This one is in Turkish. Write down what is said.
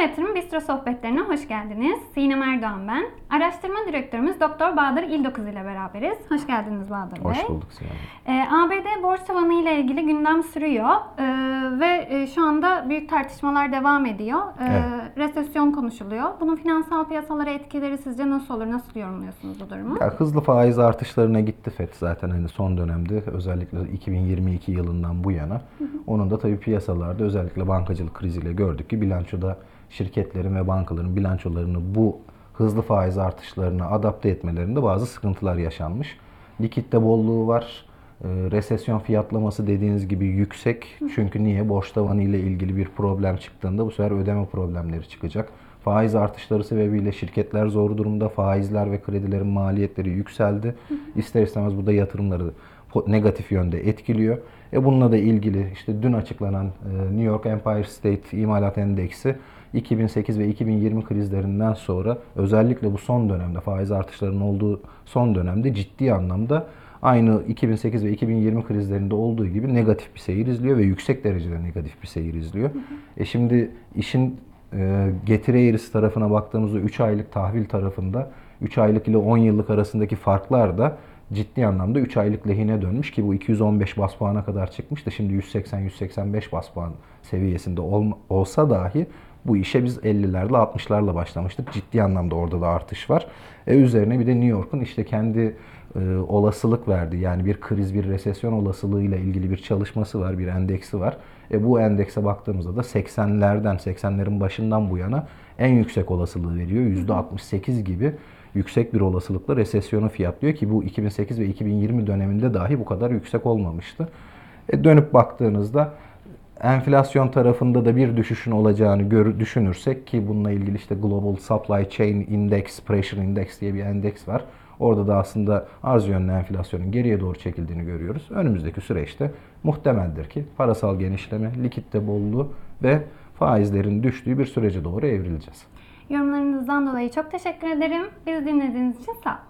Yatırım Bistro Sohbetlerine hoş geldiniz. Sinem Erdoğan ben. Araştırma Direktörümüz Doktor Bahadır İldokuz ile beraberiz. Hoş geldiniz Bahadır Bey. Hoş bulduk Sinem. Ee, ABD borç tavanı ile ilgili gündem sürüyor Ee, ve e, şu anda büyük tartışmalar devam ediyor. Ee, Evet. Resesyon konuşuluyor. Bunun finansal piyasalara etkileri sizce nasıl olur? Nasıl yorumluyorsunuz bu durumu? Ya hızlı faiz artışlarına gitti FED zaten hani son dönemde özellikle 2022 yılından bu yana. Onun da tabii piyasalarda özellikle bankacılık kriziyle gördük ki bilançoda şirketlerin ve bankaların bilançolarını bu hızlı faiz artışlarına adapte etmelerinde bazı sıkıntılar yaşanmış. Likitte bolluğu var. Ee, Resesyon fiyatlaması dediğiniz gibi yüksek. Çünkü niye? Borç tavanı ile ilgili bir problem çıktığında bu sefer ödeme problemleri çıkacak. Faiz artışları sebebiyle şirketler zor durumda. Faizler ve kredilerin maliyetleri yükseldi. İster istemez bu da yatırımları negatif yönde etkiliyor. E bununla da ilgili işte dün açıklanan e, New York Empire State İmalat Endeksi 2008 ve 2020 krizlerinden sonra özellikle bu son dönemde faiz artışlarının olduğu son dönemde ciddi anlamda aynı 2008 ve 2020 krizlerinde olduğu gibi negatif bir seyir izliyor ve yüksek derecede negatif bir seyir izliyor. E şimdi işin e, getiri eğrisi tarafına baktığımızda 3 aylık tahvil tarafında 3 aylık ile 10 yıllık arasındaki farklar da ciddi anlamda 3 aylık lehine dönmüş ki bu 215 bas puana kadar çıkmıştı. Şimdi 180-185 bas puan seviyesinde ol- olsa dahi bu işe biz 50'lerle 60'larla başlamıştık. Ciddi anlamda orada da artış var. E üzerine bir de New York'un işte kendi e, olasılık verdi. Yani bir kriz, bir resesyon olasılığıyla ilgili bir çalışması var, bir endeksi var. E bu endekse baktığımızda da 80'lerden, 80'lerin başından bu yana en yüksek olasılığı veriyor. %68 gibi yüksek bir olasılıkla resesyonu fiyatlıyor ki bu 2008 ve 2020 döneminde dahi bu kadar yüksek olmamıştı. E dönüp baktığınızda enflasyon tarafında da bir düşüşün olacağını gör, düşünürsek ki bununla ilgili işte Global Supply Chain Index, Pressure Index diye bir endeks var. Orada da aslında arz yönlü enflasyonun geriye doğru çekildiğini görüyoruz. Önümüzdeki süreçte muhtemeldir ki parasal genişleme, likitte bolluğu ve faizlerin düştüğü bir sürece doğru evrileceğiz. Yorumlarınızdan dolayı çok teşekkür ederim. Bizi dinlediğiniz için sağ olun.